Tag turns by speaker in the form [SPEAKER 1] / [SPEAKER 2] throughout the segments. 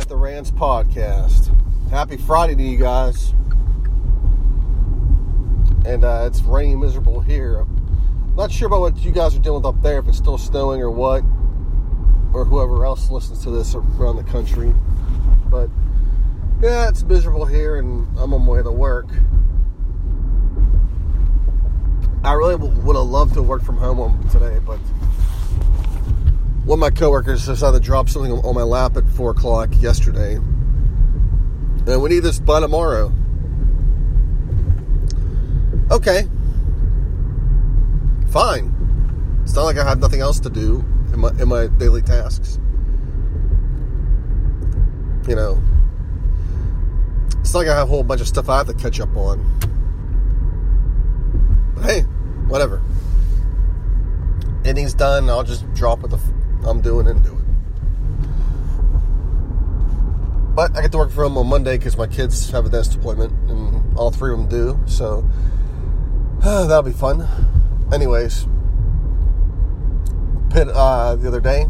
[SPEAKER 1] Panther Rants podcast. Happy Friday to you guys. And uh, it's raining miserable here. I'm not sure about what you guys are dealing with up there, if it's still snowing or what, or whoever else listens to this around the country. But yeah, it's miserable here, and I'm on my way to work. I really would have loved to work from home today, but one of my coworkers decided to drop something on my lap at four o'clock yesterday, and we need this by tomorrow. Okay, fine. It's not like I have nothing else to do in my in my daily tasks. You know, it's not like I have a whole bunch of stuff I have to catch up on. But hey, whatever. Ending's done. I'll just drop what the I'm doing and do it. But I get to work from on Monday because my kids have a dentist appointment, and all three of them do. So uh, that'll be fun. Anyways, Pitt uh, the other day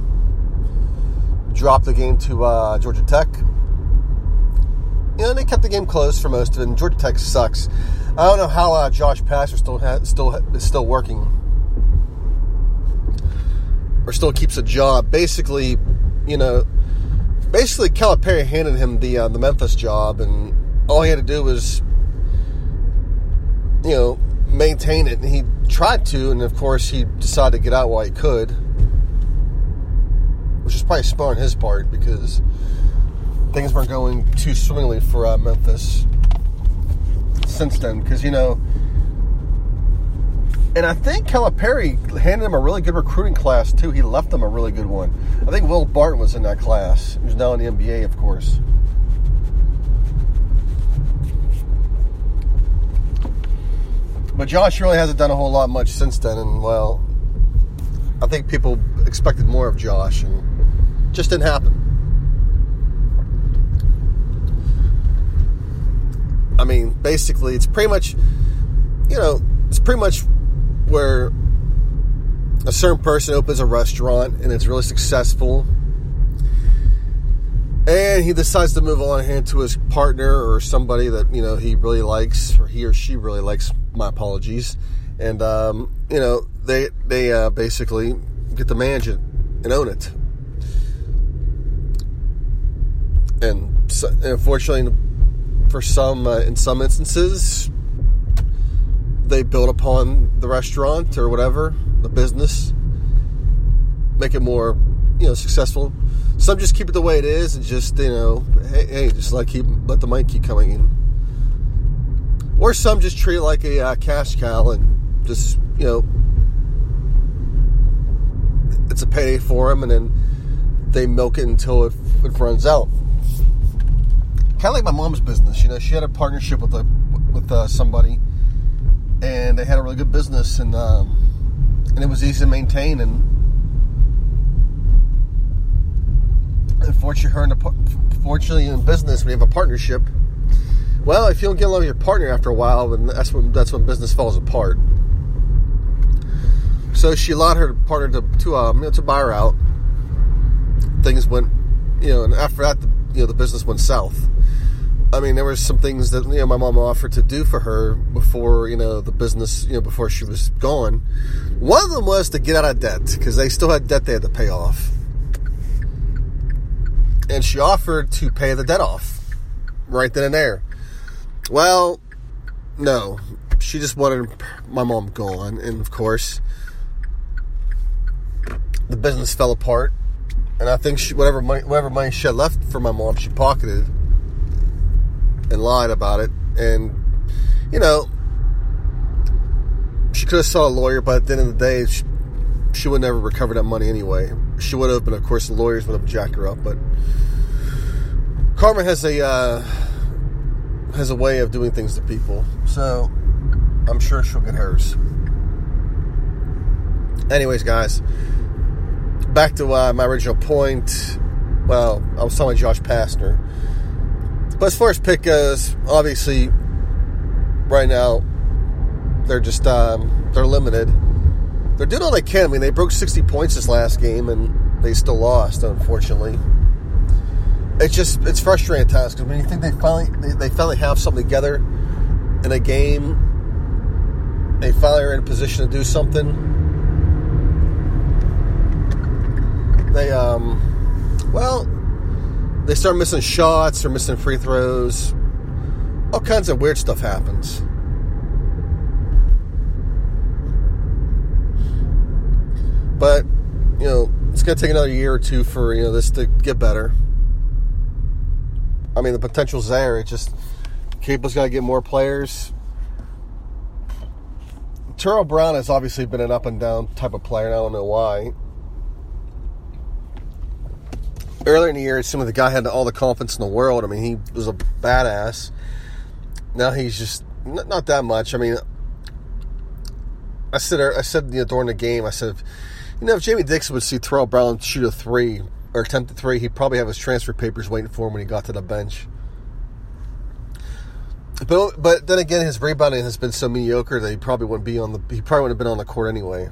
[SPEAKER 1] dropped the game to uh, Georgia Tech. You know, they kept the game close for most of it. And Georgia Tech sucks. I don't know how uh, Josh Pastner still ha- still is still working or still keeps a job. Basically, you know, basically Calipari handed him the uh, the Memphis job, and all he had to do was, you know, maintain it. And he tried to, and of course, he decided to get out while he could, which is probably smart on his part because things weren't going too swimmingly for uh, Memphis since then. Because you know and I think Calipari handed him a really good recruiting class too. He left them a really good one. I think Will Barton was in that class. He's now in the NBA, of course. But Josh really hasn't done a whole lot much since then, and well, I think people expected more of Josh, and just didn't happen. I mean, basically, it's pretty much, you know, it's pretty much where a certain person opens a restaurant and it's really successful and he decides to move on hand to his partner or somebody that you know he really likes or he or she really likes my apologies and um, you know they they uh, basically get to manage it and own it. And so, unfortunately for some uh, in some instances they build upon the restaurant or whatever, the business, make it more, you know, successful. Some just keep it the way it is and just, you know, hey, hey just like keep let the money keep coming in. Or some just treat it like a uh, cash cow and just, you know, it's a payday for them, and then they milk it until it, it runs out. Kind of like my mom's business, you know, she had a partnership with a with uh, somebody and they had a really good business, and um, and it was easy to maintain. And unfortunately, her fortunately in business, we have a partnership. Well, if you don't get along with your partner after a while, then that's when that's when business falls apart. So she allowed her partner to to um, you know, to buy her out. Things went, you know, and after that, the, you know, the business went south. I mean, there were some things that you know my mom offered to do for her before you know the business, you know, before she was gone. One of them was to get out of debt because they still had debt they had to pay off, and she offered to pay the debt off right then and there. Well, no, she just wanted my mom gone, and of course, the business fell apart. And I think she, whatever money, whatever money she had left for my mom, she pocketed and lied about it. And, you know, she could have saw a lawyer, but at the end of the day, she, she would never recover that money anyway. She would have, but of course, the lawyers would have jacked her up. But karma has a uh, has a way of doing things to people. So I'm sure she'll get hers. Anyways, guys, back to uh, my original point. Well, I was talking about Josh Pastner. But as far as Pitt goes, obviously, right now, they're just um, they're limited. They're doing all they can. I mean, they broke 60 points this last game, and they still lost, unfortunately. It's just it's frustrating at times because when you think they finally they, they finally have something together in a game, they finally are in a position to do something. They um, well, they start missing shots, they're missing free throws. All kinds of weird stuff happens. But, you know, it's going to take another year or two for, you know, this to get better. I mean, the potential's there. It just, Capel's got to get more players. Terrell Brown has obviously been an up and down type of player, and I don't know why earlier in the year, it seemed like the guy had all the confidence in the world. I mean, he was a badass. Now he's just not, not that much. I mean, I said er, I said you know, during the game, I said, you know, if Jamie Dixon would see Terrell Brown shoot a three or attempt a three, he'd probably have his transfer papers waiting for him when he got to the bench. But but then again, his rebounding has been so mediocre that he probably wouldn't be on the he probably wouldn't have been on the court anyway.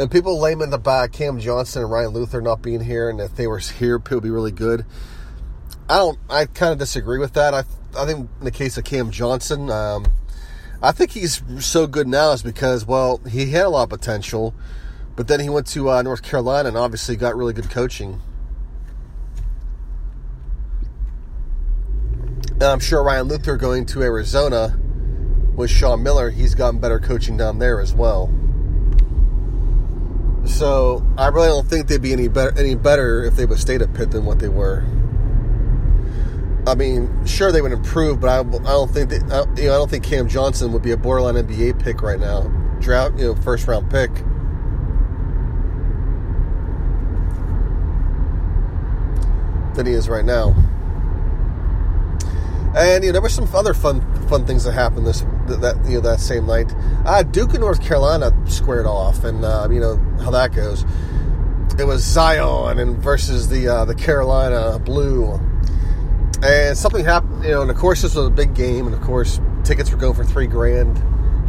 [SPEAKER 1] And people lame in the back, Cam Johnson and Ryan Luther not being here, and if they were here, it would be really good. I don't. I kind of disagree with that. I I think in the case of Cam Johnson, um, I think he's so good now is because well he had a lot of potential, but then he went to uh, North Carolina and obviously got really good coaching. And I'm sure Ryan Luther going to Arizona with Sean Miller, he's gotten better coaching down there as well. So I really don't think they'd be any better any better if they would stayed at Pitt than what they were. I mean, sure they would improve, but I, I don't think that you know I don't think Cam Johnson would be a borderline NBA pick right now, draft you know first round pick. Than he is right now. And you know, there were some other fun fun things that happened this that you know that same night. Uh, Duke and North Carolina squared off, and uh, you know how that goes. It was Zion and versus the uh, the Carolina Blue, and something happened. You know, and of course this was a big game, and of course tickets were going for three grand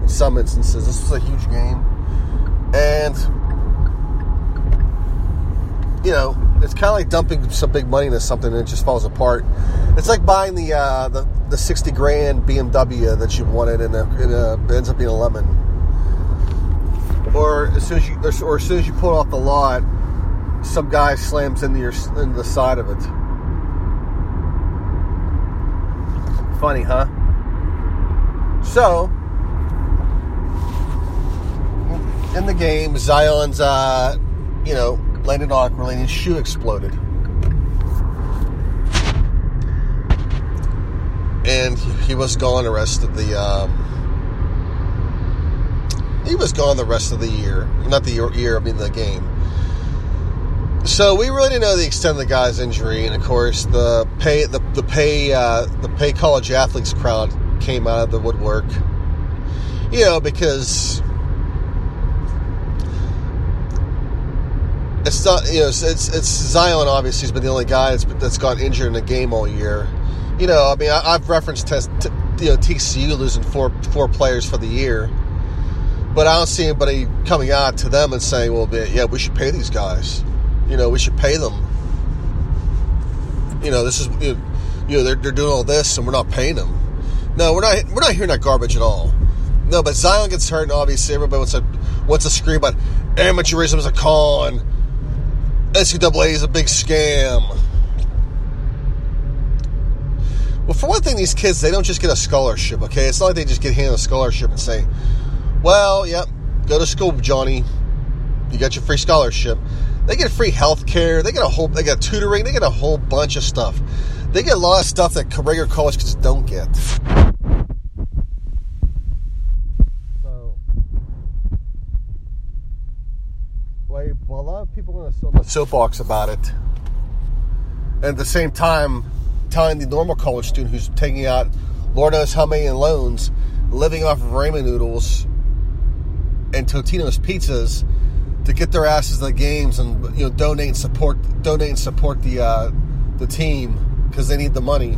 [SPEAKER 1] in some instances. This was a huge game, and you know it's kind of like dumping some big money into something and it just falls apart. It's like buying the uh, the, the sixty grand BMW that you wanted and, it ends up being a lemon. Or as soon as you or as soon as you pull off the lot, some guy slams into your into the side of it. Funny, huh? So in the game, Zion's uh, you know landed awkwardly and his shoe exploded. And he was gone the rest of the. Um, he was gone the rest of the year. Not the year, I mean the game. So we really didn't know the extent of the guy's injury, and of course the pay the the pay uh, the pay college athletes crowd came out of the woodwork. You know because it's not you know it's it's, Zion obviously has been the only guy that's that's got injured in a game all year. You know, I mean, I, have referenced test, t- you know TCU losing four four players for the year, but I don't see anybody coming out to them and saying, "Well, yeah, we should pay these guys. You know, we should pay them. You know, this is you know, you know they're, they're doing all this and we're not paying them. No, we're not we're not hearing that garbage at all. No, but Zion gets hurt, and obviously everybody wants to wants to scream about amateurism is a con NCAA is a big scam. Well, for one thing, these kids, they don't just get a scholarship, okay? It's not like they just get handed a scholarship and say, well, yep, go to school, Johnny. You got your free scholarship. They get free health care. They get a whole, they get tutoring. They get a whole bunch of stuff. They get a lot of stuff that regular college kids don't get. well, a lot of people on the soapbox about it. And at the same time, telling the normal college student who's taking out Lord knows how many loans, living off of ramen noodles and Totino's pizzas to get their asses to the games and you know donate and support donate and support the uh, the team because they need the money.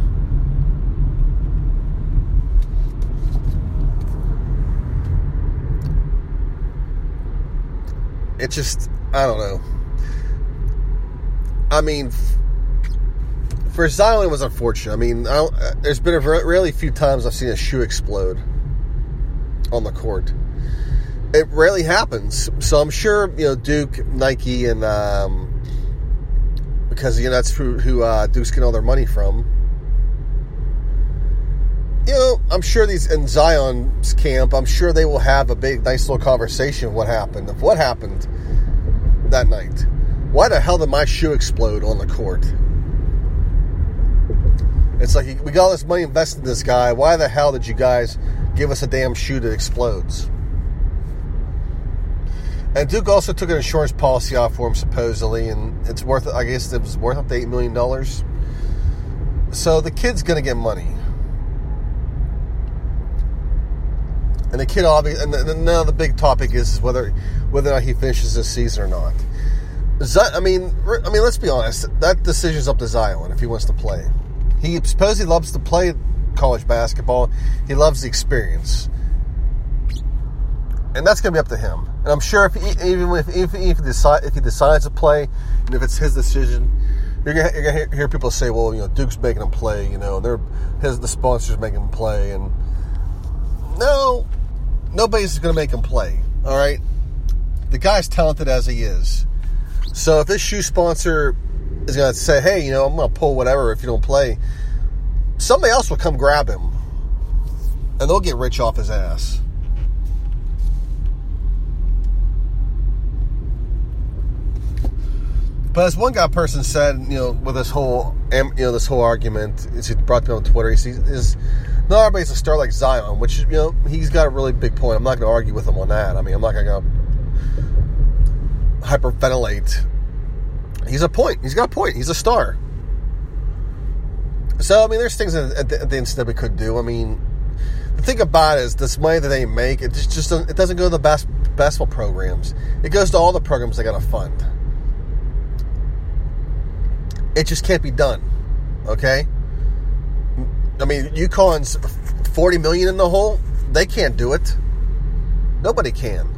[SPEAKER 1] It just I don't know. I mean, for Zion, it was unfortunate. I mean, I there's been a really few times I've seen a shoe explode on the court it rarely happens. So I'm sure you know Duke, Nike, and um, because you know that's who, who uh, Duke's getting all their money from. You know, I'm sure these in Zion's camp. I'm sure they will have a big, nice little conversation of what happened, of what happened that night. Why the hell did my shoe explode on the court? It's like we got all this money invested in this guy. Why the hell did you guys give us a damn shoe that explodes? And Duke also took an insurance policy off for him supposedly, and it's worth I guess it was worth up to eight million dollars. So the kid's gonna get money, and the kid obviously. And now the big topic is whether whether or not he finishes this season or not. I mean, I mean, let's be honest. That decision's up to Zion if he wants to play. He supposedly loves to play college basketball. He loves the experience and that's going to be up to him. And I'm sure if he, even if if, if he decide if he decides to play, and if it's his decision, you're going to hear people say, "Well, you know, Duke's making him play. You know, they're his the sponsors making him play." And no, nobody's going to make him play. All right, the guy's talented as he is. So if this shoe sponsor is going to say, "Hey, you know, I'm going to pull whatever if you don't play," somebody else will come grab him, and they'll get rich off his ass. But as one guy person said, you know, with this whole, you know, this whole argument, he brought me on Twitter. He says, "Is not everybody's a star like Zion," which you know he's got a really big point. I'm not going to argue with him on that. I mean, I'm not going to hyperventilate. He's a point. He's got a point. He's a star. So I mean, there's things at the, at the that we could do. I mean, the thing about it is this money that they make, it just, just doesn't, it doesn't go to the best basketball programs. It goes to all the programs they got to fund. It just can't be done. Okay? I mean, UConn's 40 million in the hole. They can't do it. Nobody can.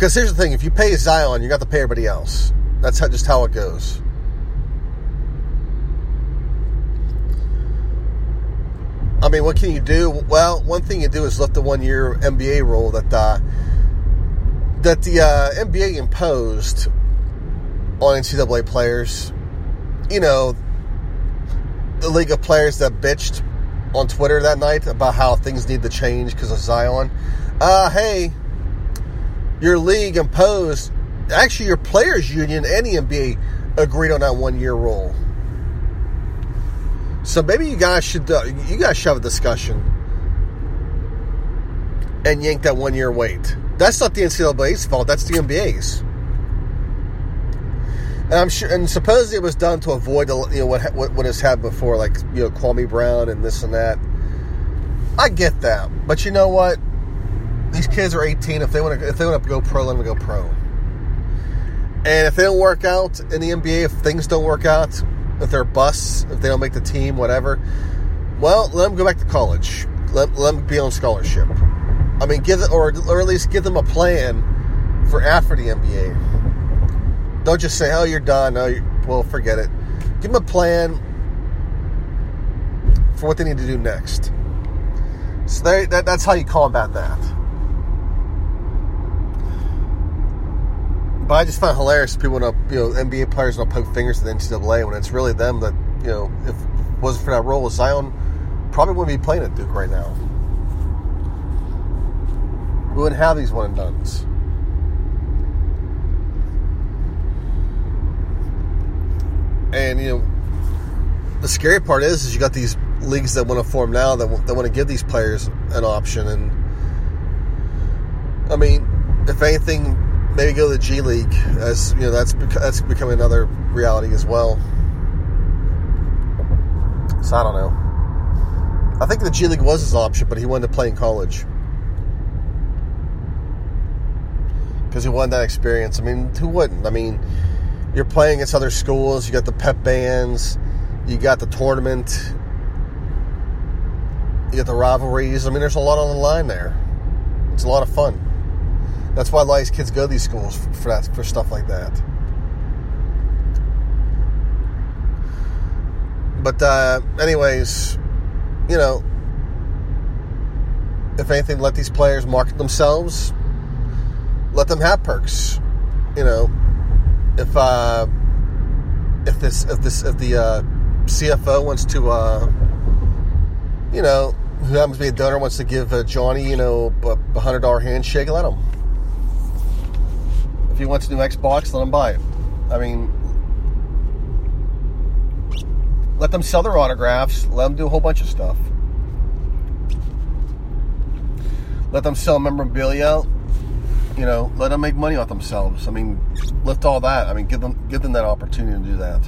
[SPEAKER 1] Because here's the thing: if you pay Zion, you got to pay everybody else. That's how, just how it goes. I mean, what can you do? Well, one thing you do is lift the one-year NBA rule that uh, that the uh, NBA imposed on NCAA players. You know, the league of players that bitched on Twitter that night about how things need to change because of Zion. Uh, hey, your league imposed, actually, your players' union and the NBA agreed on that one year rule. So maybe you guys should, uh, you guys should have a discussion and yank that one year wait. That's not the NCAA's fault, that's the NBA's. And I'm sure, and supposedly it was done to avoid you know what what, what has happened before, like you know Kwame Brown and this and that. I get that, but you know what? These kids are 18. If they want to, if they want to go pro, let them go pro. And if they don't work out in the NBA, if things don't work out, if they're busts, if they don't make the team, whatever, well, let them go back to college. Let, let them be on scholarship. I mean, give it, or or at least give them a plan for after the NBA don't just say, "Oh, you're done." Oh, you, well, forget it. Give them a plan for what they need to do next. So that, that's how you combat that. But I just find hilarious people to, you know, NBA players to poke fingers at the NCAA when it's really them that, you know, if it wasn't for that role, with Zion probably wouldn't be playing at Duke right now. We wouldn't have these one and duns. And you know, the scary part is, is you got these leagues that want to form now that that want to give these players an option. And I mean, if anything, maybe go to the G League, as you know, that's that's becoming another reality as well. So I don't know. I think the G League was his option, but he wanted to play in college because he wanted that experience. I mean, who wouldn't? I mean, you're playing against other schools. You got the pep bands. You got the tournament. You got the rivalries. I mean, there's a lot on the line there. It's a lot of fun. That's why a lot of these kids go to these schools for that for stuff like that. But uh, anyways, you know, if anything, let these players market themselves. Let them have perks. You know, if uh, if this if this if the uh, CFO wants to, uh, you know, who happens to be a donor wants to give uh, Johnny, you know, a hundred dollar handshake, let him. He wants a new Xbox, let him buy it. I mean, let them sell their autographs. Let them do a whole bunch of stuff. Let them sell memorabilia. You know, let them make money off themselves. I mean, lift all that. I mean, give them give them that opportunity to do that.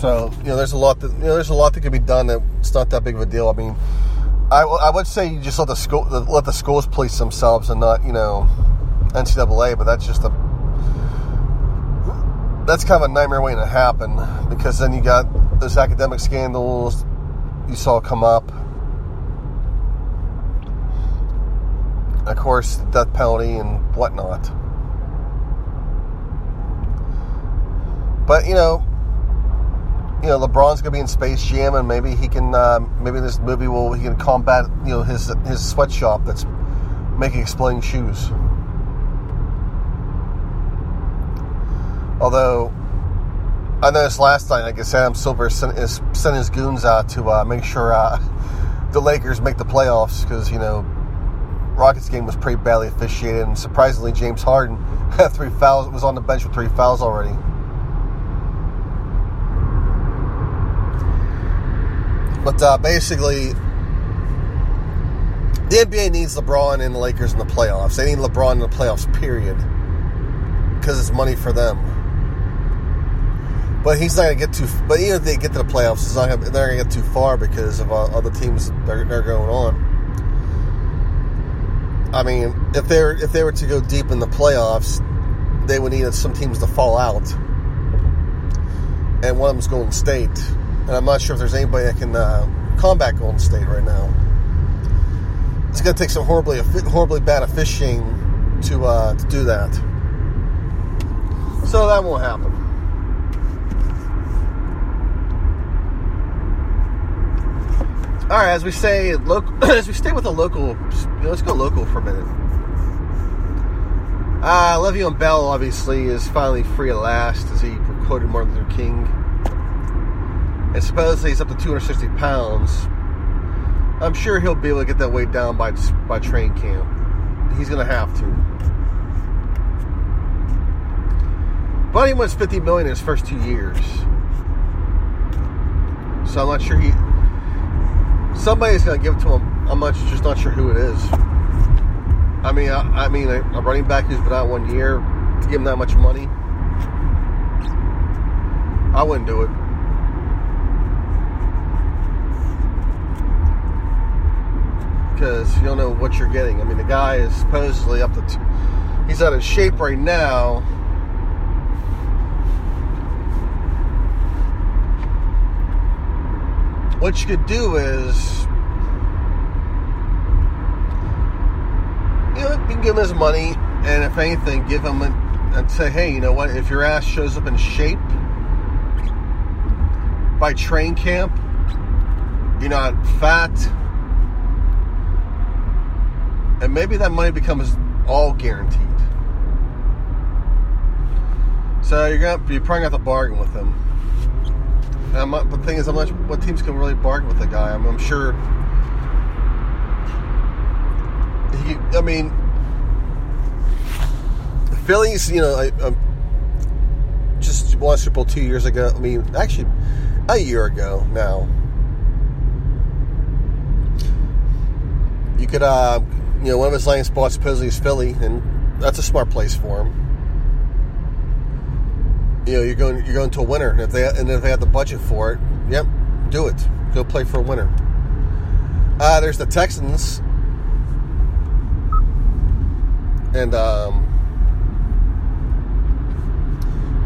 [SPEAKER 1] So you know, there's a lot that you know, there's a lot that can be done. That it's not that big of a deal. I mean, I, I would say you just let the school let the schools police themselves and not you know NCAA. But that's just a that's kind of a nightmare waiting to happen because then you got those academic scandals you saw come up. Of course, death penalty and whatnot. But you know, you know, LeBron's gonna be in Space Jam, and maybe he can, uh, maybe this movie will he can combat, you know, his his sweatshop that's making exploding shoes. Although I noticed last night, like I said, Adam Silver sent his, sent his goons out to uh, make sure uh, the Lakers make the playoffs because you know Rockets game was pretty badly officiated, and surprisingly, James Harden had three fouls. Was on the bench with three fouls already. But uh, basically, the NBA needs LeBron and the Lakers in the playoffs. They need LeBron in the playoffs, period, because it's money for them. But he's not going to get too. But even if they get to the playoffs, it's not gonna, they're going to get too far because of all, the teams that are, are going on. I mean, if they were if they were to go deep in the playoffs, they would need some teams to fall out, and one of them's Golden State, and I'm not sure if there's anybody that can uh, combat Golden State right now. It's going to take some horribly horribly bad officiating to uh, to do that, so that won't happen. All right, as we say, local, as we stay with the local, let's go local for a minute. Uh, Le'Veon Bell obviously is finally free at last, as he quoted Martin Luther King. And supposedly he's up to 260 pounds. I'm sure he'll be able to get that weight down by by train camp. He's to have to. But he wants 50 million in his first two years. So I'm not sure he somebody's to give it to him. I'm not, just not sure who it is. I mean, I, I mean, a, a, running back who's been out one year to give him that much money, I wouldn't do it. Because you don't know what you're getting. I mean, the guy is supposedly up to, two, he's out of shape right now what you could do is you know you can give him his money and if anything give him and say hey you know what if your ass shows up in shape by train camp you're not fat and maybe that money becomes all guaranteed so you're gonna you're probably gonna have to bargain with I'm not, the thing is, I'm not what teams can really bargain with the guy. I'm, I'm sure. He, I mean, Phillies. You know, I, I just won Super Bowl two years ago. I mean, actually, a year ago now. You could, uh, you know, one of his lane spots supposedly is Philly, and that's a smart place for him. You know, you're going you're going to a winner, and if they and if they have the budget for it, yep, do it. Go play for a winner. Uh, there's the Texans, and um,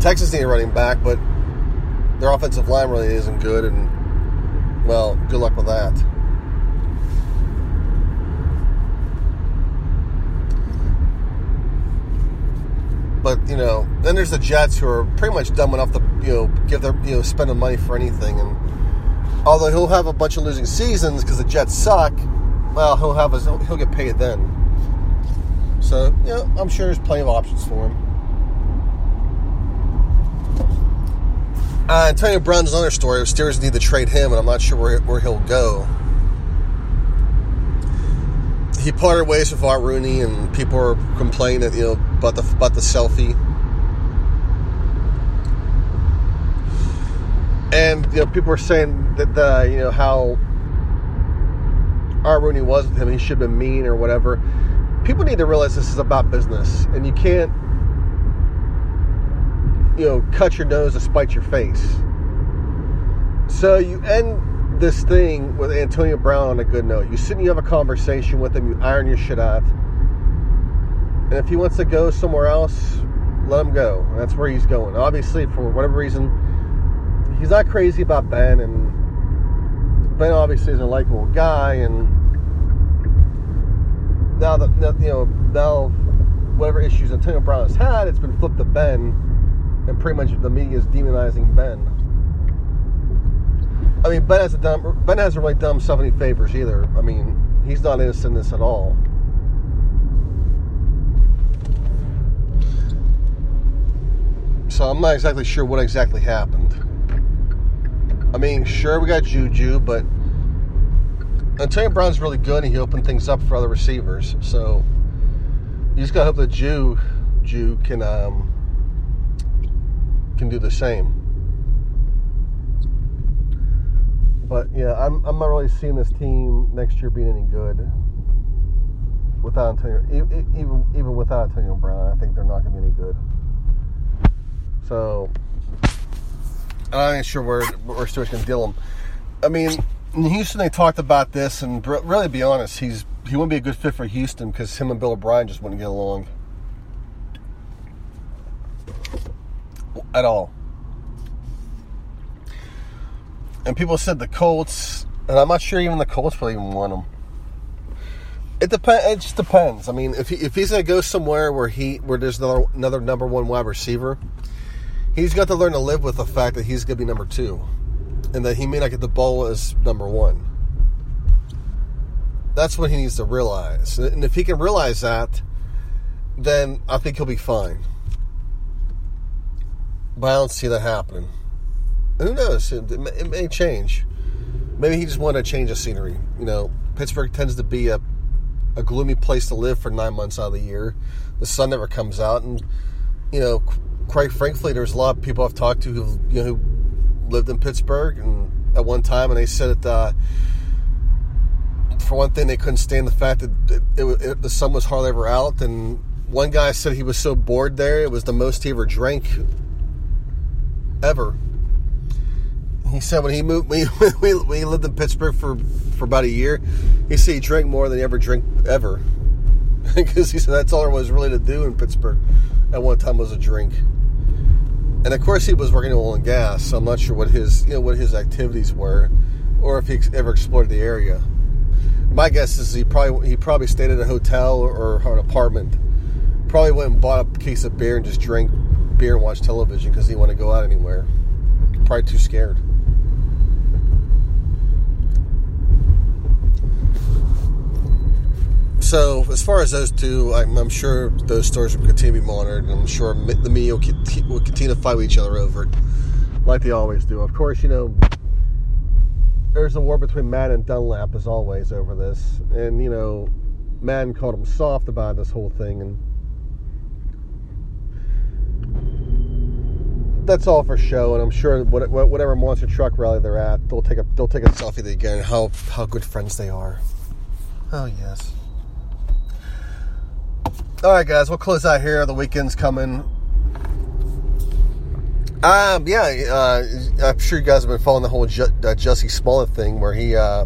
[SPEAKER 1] Texas need a running back, but their offensive line really isn't good, and well, good luck with that. But you know, then there's the Jets who are pretty much dumb enough to you know give their you know spend the money for anything. And although he'll have a bunch of losing seasons because the Jets suck, well, he'll have his he'll get paid then. So yeah, I'm sure there's plenty of options for him. Uh, Antonio Brown's another story. Steelers need to trade him, and I'm not sure where, where he'll go. He parted ways with Art Rooney, and people are complaining you know about the about the selfie. And you know, people are saying that the uh, you know how Art Rooney was with him, he should have been mean or whatever. People need to realize this is about business, and you can't you know, cut your nose to spite your face. So you end this thing with Antonio Brown on a good note. You sit and you have a conversation with him, you iron your shit out. And if he wants to go somewhere else, let him go. That's where he's going. Obviously, for whatever reason, he's not crazy about Ben, and Ben obviously is a likable guy. And now that you know, now whatever issues Antonio Brown has had, it's been flipped to Ben and pretty much the media is demonizing Ben. I mean, Ben hasn't done Ben hasn't really done himself any favors either. I mean, he's not innocent in this at all. So I'm not exactly sure what exactly happened. I mean, sure we got Juju, but Antonio Brown's really good and he opened things up for other receivers. So you just gotta hope that Jew can um, can do the same. But yeah, I'm, I'm not really seeing this team next year being any good without Antonio, even even without Antonio Brown. I think they're not going to be any good. So I'm not sure where where Stewart's going to deal him. I mean, in Houston they talked about this, and really, be honest, he's he wouldn't be a good fit for Houston because him and Bill O'Brien just wouldn't get along. at all. And people said the Colts, and I'm not sure even the Colts will even want him. It depends. It just depends. I mean, if he, if he's gonna go somewhere where he where there's another another number one wide receiver, he's got to learn to live with the fact that he's gonna be number two, and that he may not get the ball as number one. That's what he needs to realize, and if he can realize that, then I think he'll be fine. But I don't see that happening. Who knows? It, it, may change. Maybe he just wanted to change the scenery. You know, Pittsburgh tends to be a, a gloomy place to live for nine months out of the year. The sun never comes out, and you know, quite frankly, there's a lot of people I've talked to who you know who lived in Pittsburgh and at one time, and they said that. Uh, for one thing, they couldn't stand the fact that it, it, the sun was hardly ever out. And one guy said he was so bored there, it was the most he ever drank ever. He said when he moved, he, when he lived in Pittsburgh for, for about a year, he said he drank more than he ever drank ever. because he said that's all there was really to do in Pittsburgh at one time was a drink. And of course, he was working in oil and gas, so I'm not sure what his you know what his activities were, or if he ever explored the area. My guess is he probably he probably stayed at a hotel or, or an apartment. Probably went and bought a case of beer and just drank beer and watched television because he didn't want to go out anywhere. Probably too scared. So, as far as those two, I'm, I'm, sure those stories will continue to be monitored, and I'm sure the media will, will continue to fight with each other over it, like they always do. Of course, you know, there's a war between Madden and Dunlap, as always, over this. And, you know, Madden called him soft about this whole thing, and that's all for show, and I'm sure whatever monster truck rally they're at, they'll take a they'll take a selfie again. How how good friends they are. Oh, yes. All right, guys, we'll close out here. The weekend's coming. Um, yeah, uh, I'm sure you guys have been following the whole uh, Jussie Smollett thing where he, uh,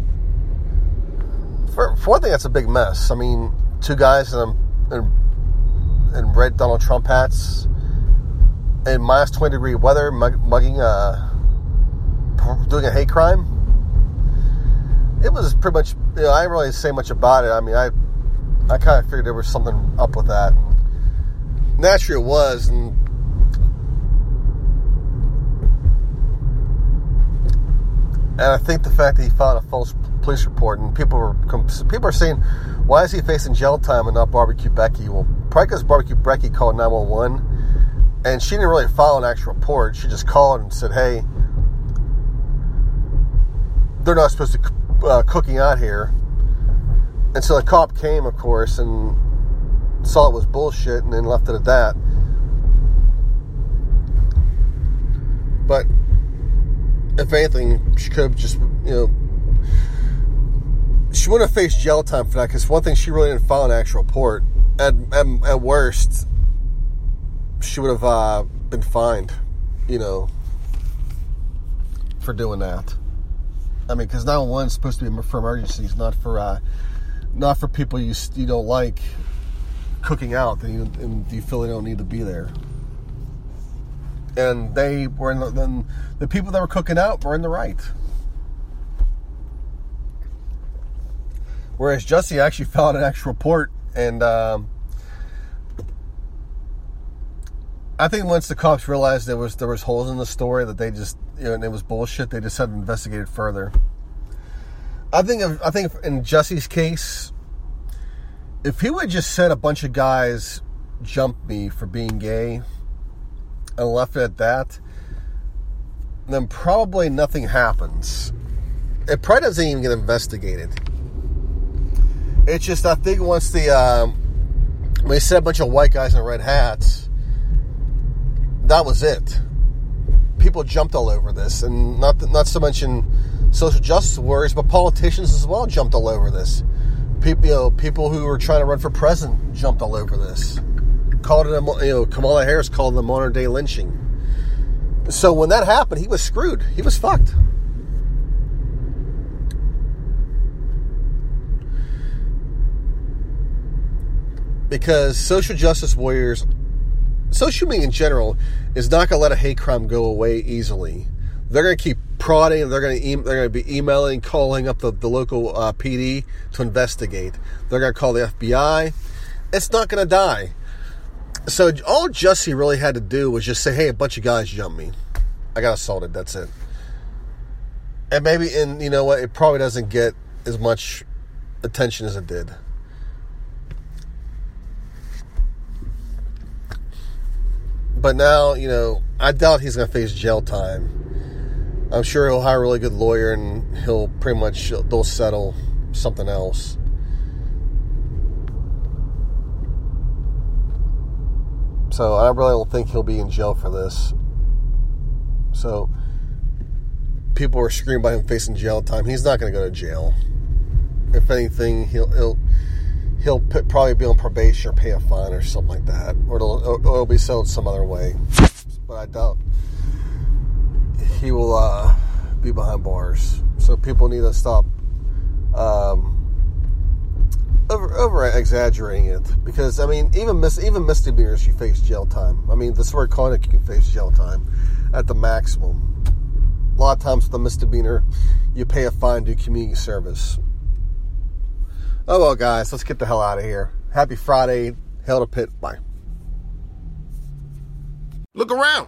[SPEAKER 1] for, for one thing, that's a big mess. I mean, two guys in, in, in red Donald Trump hats in minus 20 degree weather mug, mugging, uh, doing a hate crime. It was pretty much, you know, I didn't really say much about it. I mean, I, I kind of figured there was something up with that. And Naturally, it was, and and I think the fact that he filed a false police report and people were people are saying, why is he facing jail time and not barbecue Becky? Well, probably because barbecue Becky called 911, and she didn't really file an actual report. She just called and said, hey, they're not supposed to uh, cooking out here. And so the cop came, of course, and saw it was bullshit and then left it at that. But if anything, she could have just, you know, she wouldn't have faced jail time for that because one thing, she really didn't file an actual report. At, at, at worst, she would have uh, been fined, you know, for doing that. I mean, because 911 is supposed to be for emergencies, not for uh, not for people you you don't like cooking out and you, and you feel they don't need to be there. And they were in the, then the people that were cooking out were in the right. Whereas Jesse actually filed an actual report, and um, I think once the cops realized there was there was holes in the story that they just you know and it was bullshit, they just had to investigate it further. I think if, I think in Jesse's case, if he would just said a bunch of guys jumped me for being gay and left it at that, then probably nothing happens. It probably doesn't even get investigated. It's just I think once the um, when they said a bunch of white guys in red hats, that was it. People jumped all over this, and not not so mention social justice warriors, but politicians as well jumped all over this. People, you know, people who were trying to run for president jumped all over this. Called it, a, you know, Kamala Harris called it the modern day lynching. So when that happened, he was screwed. He was fucked. Because social justice warriors, social media in general, is not going to let a hate crime go away easily. They're going to keep prodding. They're going to e- they're going to be emailing, calling up the, the local uh, PD to investigate. They're going to call the FBI. It's not going to die. So all Jussie really had to do was just say, "Hey, a bunch of guys jumped me. I got assaulted. That's it." And maybe, and you know what? It probably doesn't get as much attention as it did. But now, you know, I doubt he's going to face jail time. I'm sure he'll hire a really good lawyer and he'll pretty much, they'll settle something else. So I really don't think he'll be in jail for this. So people are screaming about him facing jail time. He's not going to go to jail. If anything, he'll he'll he'll probably be on probation or pay a fine or something like that, or it'll, it'll be settled some other way. But I doubt he will uh, be behind bars. So people need to stop um, over, over exaggerating it because I mean even mis- even misdemeanors you face jail time. I mean the swear conduct you can face jail time at the maximum. A lot of times with a misdemeanor, you pay a fine, do community service. Oh well, guys, let's get the hell out of here. Happy Friday. Hell to Pitt. Bye.
[SPEAKER 2] Look around.